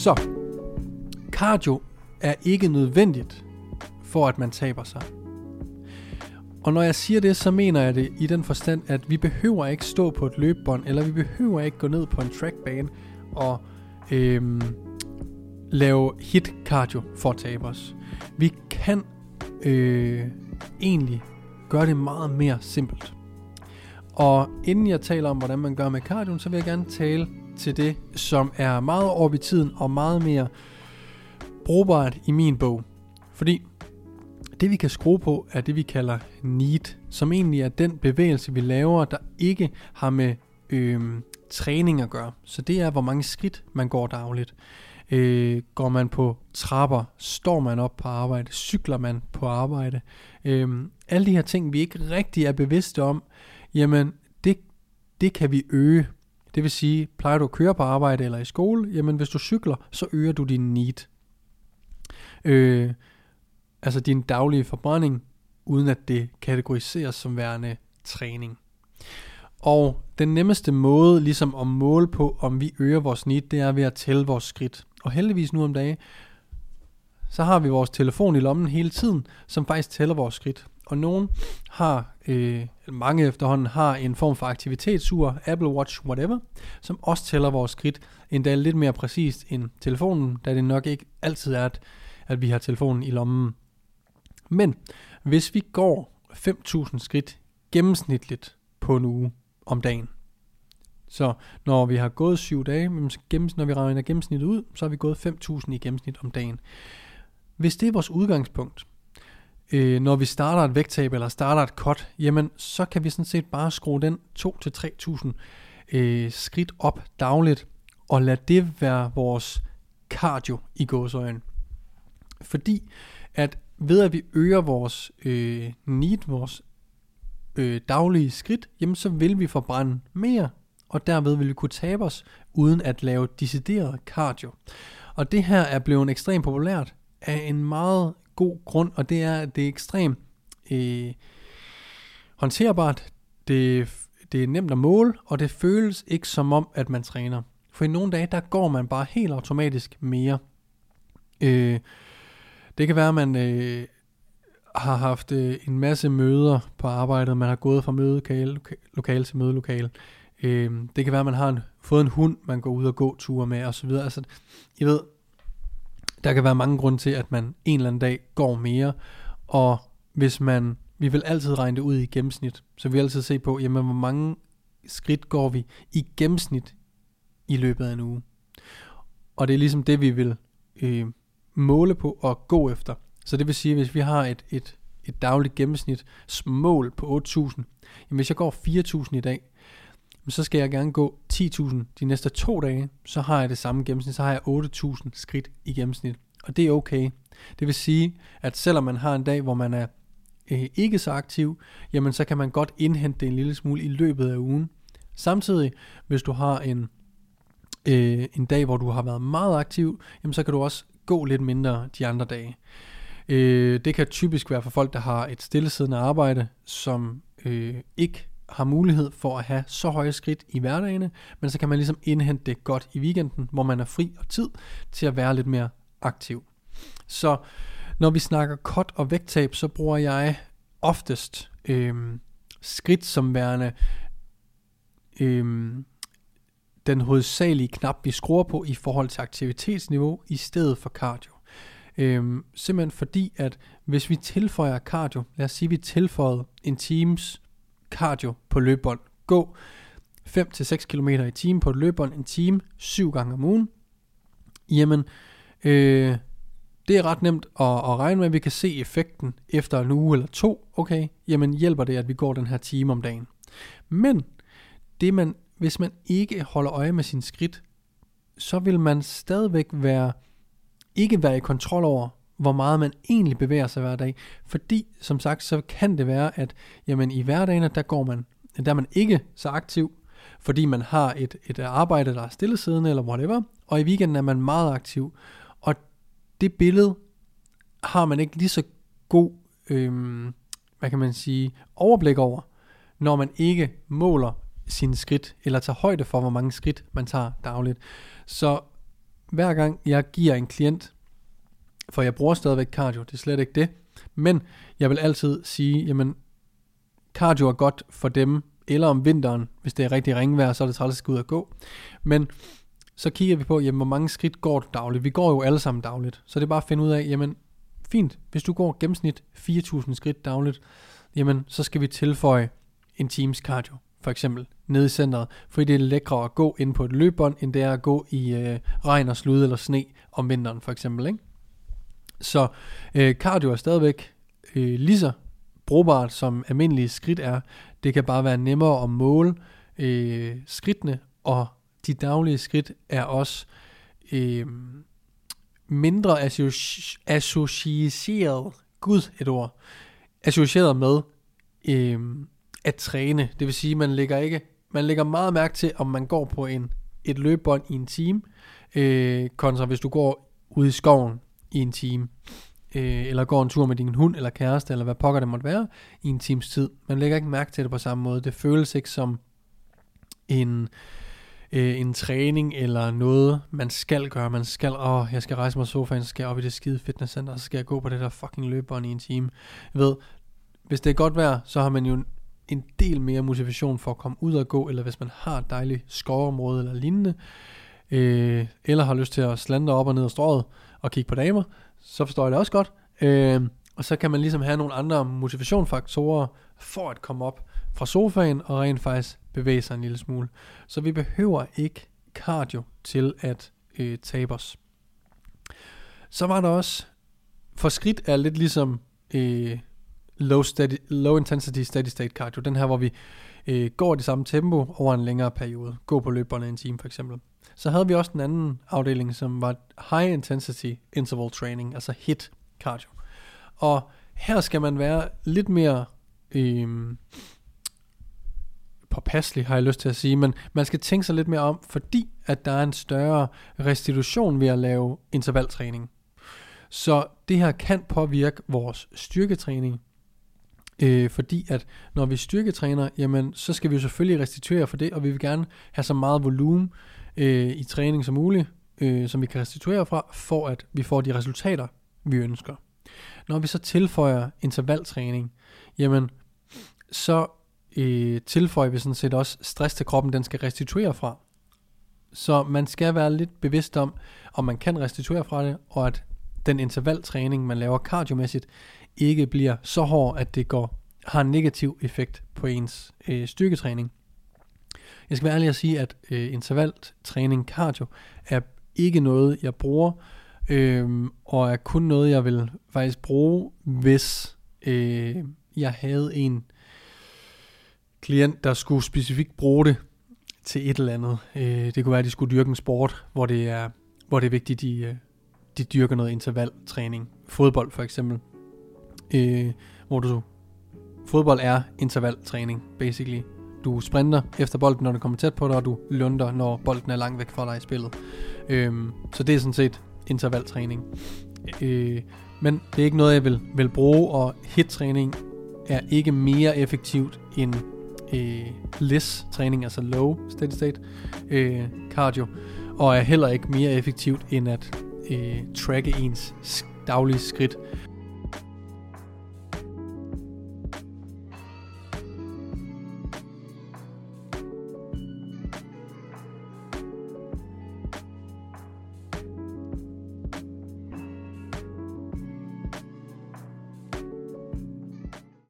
Så, cardio er ikke nødvendigt for at man taber sig. Og når jeg siger det, så mener jeg det i den forstand, at vi behøver ikke stå på et løbebånd, eller vi behøver ikke gå ned på en trackbane og øhm, lave hit cardio for at tabe os. Vi kan øh, egentlig gøre det meget mere simpelt. Og inden jeg taler om, hvordan man gør med cardio, så vil jeg gerne tale til det, som er meget over i tiden og meget mere brugbart i min bog. Fordi det vi kan skrue på, er det vi kalder need, som egentlig er den bevægelse, vi laver, der ikke har med øh, træning at gøre. Så det er, hvor mange skridt man går dagligt. Øh, går man på trapper, står man op på arbejde, cykler man på arbejde. Øh, alle de her ting, vi ikke rigtig er bevidste om, jamen det, det kan vi øge. Det vil sige, plejer du at køre på arbejde eller i skole, jamen hvis du cykler, så øger du din need. Øh, altså din daglige forbrænding, uden at det kategoriseres som værende træning. Og den nemmeste måde ligesom at måle på, om vi øger vores snit, det er ved at tælle vores skridt. Og heldigvis nu om dagen, så har vi vores telefon i lommen hele tiden, som faktisk tæller vores skridt. Og nogen har, øh, mange efterhånden har en form for aktivitetsur, Apple Watch, whatever, som også tæller vores skridt endda lidt mere præcist end telefonen, da det nok ikke altid er, at, at vi har telefonen i lommen. Men hvis vi går 5.000 skridt gennemsnitligt på en uge om dagen, så når vi har gået 7 dage, når vi regner gennemsnittet ud, så har vi gået 5.000 i gennemsnit om dagen. Hvis det er vores udgangspunkt, øh, når vi starter et vægttab eller starter et cut, jamen så kan vi sådan set bare skrue den 2-3.000 øh, skridt op dagligt, og lade det være vores cardio i gåsøjen. Fordi at ved at vi øger vores øh, need, vores øh, daglige skridt, jamen så vil vi forbrænde mere, og derved vil vi kunne tabe os, uden at lave decideret cardio. Og det her er blevet ekstremt populært af en meget god grund, og det er, at det er ekstremt øh, håndterbart, det, det er nemt at måle, og det føles ikke som om, at man træner. For i nogle dage, der går man bare helt automatisk mere. Øh, det kan være, at man øh, har haft øh, en masse møder på arbejdet, man har gået fra mødelokale lokale til mødelokale. Øh, det kan være, at man har en, fået en hund, man går ud og gå ture med osv. Altså, I ved, der kan være mange grunde til, at man en eller anden dag går mere, og hvis man, vi vil altid regne det ud i gennemsnit, så vi vil altid se på, jamen hvor mange skridt går vi i gennemsnit i løbet af en uge. Og det er ligesom det, vi vil øh, måle på og gå efter. Så det vil sige, hvis vi har et, et, et dagligt gennemsnit mål på 8.000, jamen hvis jeg går 4.000 i dag, så skal jeg gerne gå 10.000 de næste to dage, så har jeg det samme gennemsnit, så har jeg 8.000 skridt i gennemsnit. Og det er okay. Det vil sige, at selvom man har en dag, hvor man er øh, ikke så aktiv, jamen så kan man godt indhente det en lille smule i løbet af ugen. Samtidig, hvis du har en, øh, en dag, hvor du har været meget aktiv, jamen så kan du også gå lidt mindre de andre dage. Øh, det kan typisk være for folk, der har et stillesiddende arbejde, som øh, ikke har mulighed for at have så høje skridt i hverdagene, men så kan man ligesom indhente det godt i weekenden, hvor man er fri og tid til at være lidt mere aktiv. Så når vi snakker cut og vægttab, så bruger jeg oftest øh, skridt som værende øh, den hovedsagelige knap, vi skruer på i forhold til aktivitetsniveau, i stedet for cardio. Øhm, simpelthen fordi, at hvis vi tilføjer cardio, lad os sige, at vi tilføjer en times cardio på løbebånd. Gå 5-6 km i timen på et løbebånd en time, 7 gange om ugen. Jamen, øh, det er ret nemt at, at regne med, vi kan se effekten efter en uge eller to. Okay, jamen hjælper det, at vi går den her time om dagen. Men det man hvis man ikke holder øje med sin skridt, så vil man stadigvæk være, ikke være i kontrol over, hvor meget man egentlig bevæger sig hver dag. Fordi, som sagt, så kan det være, at jamen, i hverdagen, der går man, der er man ikke så aktiv, fordi man har et, et arbejde, der er stillesiddende eller whatever, og i weekenden er man meget aktiv. Og det billede har man ikke lige så god, øhm, hvad kan man sige, overblik over, når man ikke måler sine skridt, eller tager højde for, hvor mange skridt man tager dagligt. Så hver gang jeg giver en klient, for jeg bruger stadigvæk cardio, det er slet ikke det, men jeg vil altid sige, jamen cardio er godt for dem, eller om vinteren, hvis det er rigtig ringvejr, så er det træls at skal ud og gå. Men så kigger vi på, jamen, hvor mange skridt går du dagligt? Vi går jo alle sammen dagligt, så det er bare at finde ud af, jamen fint, hvis du går gennemsnit 4.000 skridt dagligt, jamen så skal vi tilføje en times cardio, for eksempel, nede i centret, fordi det er lækre at gå ind på et løbebånd, end det er at gå i øh, regn og slud eller sne om vinteren, for eksempel. Ikke? Så øh, cardio er stadigvæk øh, lige så brugbart som almindelige skridt er. Det kan bare være nemmere at måle øh, skridtene, og de daglige skridt er også øh, mindre associeret, gud et ord, associeret med øh, at træne. Det vil sige, man lægger ikke, man lægger meget mærke til, om man går på en, et løbebånd i en time, øh, kontra hvis du går ud i skoven i en time, øh, eller går en tur med din hund eller kæreste, eller hvad pokker det måtte være, i en times tid. Man lægger ikke mærke til det på samme måde. Det føles ikke som en, øh, en træning eller noget, man skal gøre. Man skal, åh, jeg skal rejse mig sofaen, så skal jeg op i det skide fitnesscenter, så skal jeg gå på det der fucking løbebånd i en time. Jeg ved, hvis det er godt vejr, så har man jo en del mere motivation for at komme ud og gå, eller hvis man har et dejligt skovområde eller lignende, øh, Øh, eller har lyst til at slande op og ned af strået og kigge på damer, så forstår jeg det også godt. Øh, og så kan man ligesom have nogle andre motivationsfaktorer for at komme op fra sofaen og rent faktisk bevæge sig en lille smule. Så vi behøver ikke cardio til at øh, tabe os. Så var der også, for skridt er lidt ligesom øh, low, steady, low intensity steady state cardio, den her hvor vi øh, går i det samme tempo over en længere periode, gå på løberne en time for eksempel. Så havde vi også den anden afdeling, som var high intensity interval training, altså HIT cardio. Og her skal man være lidt mere øhm, påpasselig, har jeg lyst til at sige, men man skal tænke sig lidt mere om, fordi at der er en større restitution ved at lave intervaltræning. Så det her kan påvirke vores styrketræning, øh, fordi at når vi styrketræner, jamen så skal vi jo selvfølgelig restituere for det, og vi vil gerne have så meget volumen øh, i træning som muligt, øh, som vi kan restituere fra, for at vi får de resultater, vi ønsker. Når vi så tilføjer intervaltræning, jamen så øh, tilføjer vi sådan set også stress til kroppen, den skal restituere fra. Så man skal være lidt bevidst om, om man kan restituere fra det, og at den intervaltræning, man laver kardiomæssigt, ikke bliver så hård, at det går har en negativ effekt på ens øh, styrketræning. Jeg skal være ærlig at sige, at øh, intervaltræning cardio er ikke noget, jeg bruger, øh, og er kun noget, jeg vil faktisk bruge, hvis øh, jeg havde en klient, der skulle specifikt bruge det til et eller andet. Øh, det kunne være, at de skulle dyrke en sport, hvor det er, hvor det er vigtigt, de, øh, de dyrker noget intervaltræning. Fodbold for eksempel. Øh, hvor du fodbold er intervaltræning, basically. Du sprinter efter bolden, når du kommer tæt på dig, og du lunder, når bolden er langt væk fra dig i spillet. Øh, så det er sådan set intervaltræning. Øh, men det er ikke noget, jeg vil, vil bruge, og hit-træning er ikke mere effektivt end øh, LIS-træning, altså low steady state øh, cardio, og er heller ikke mere effektivt end at øh, tracke ens daglige skridt.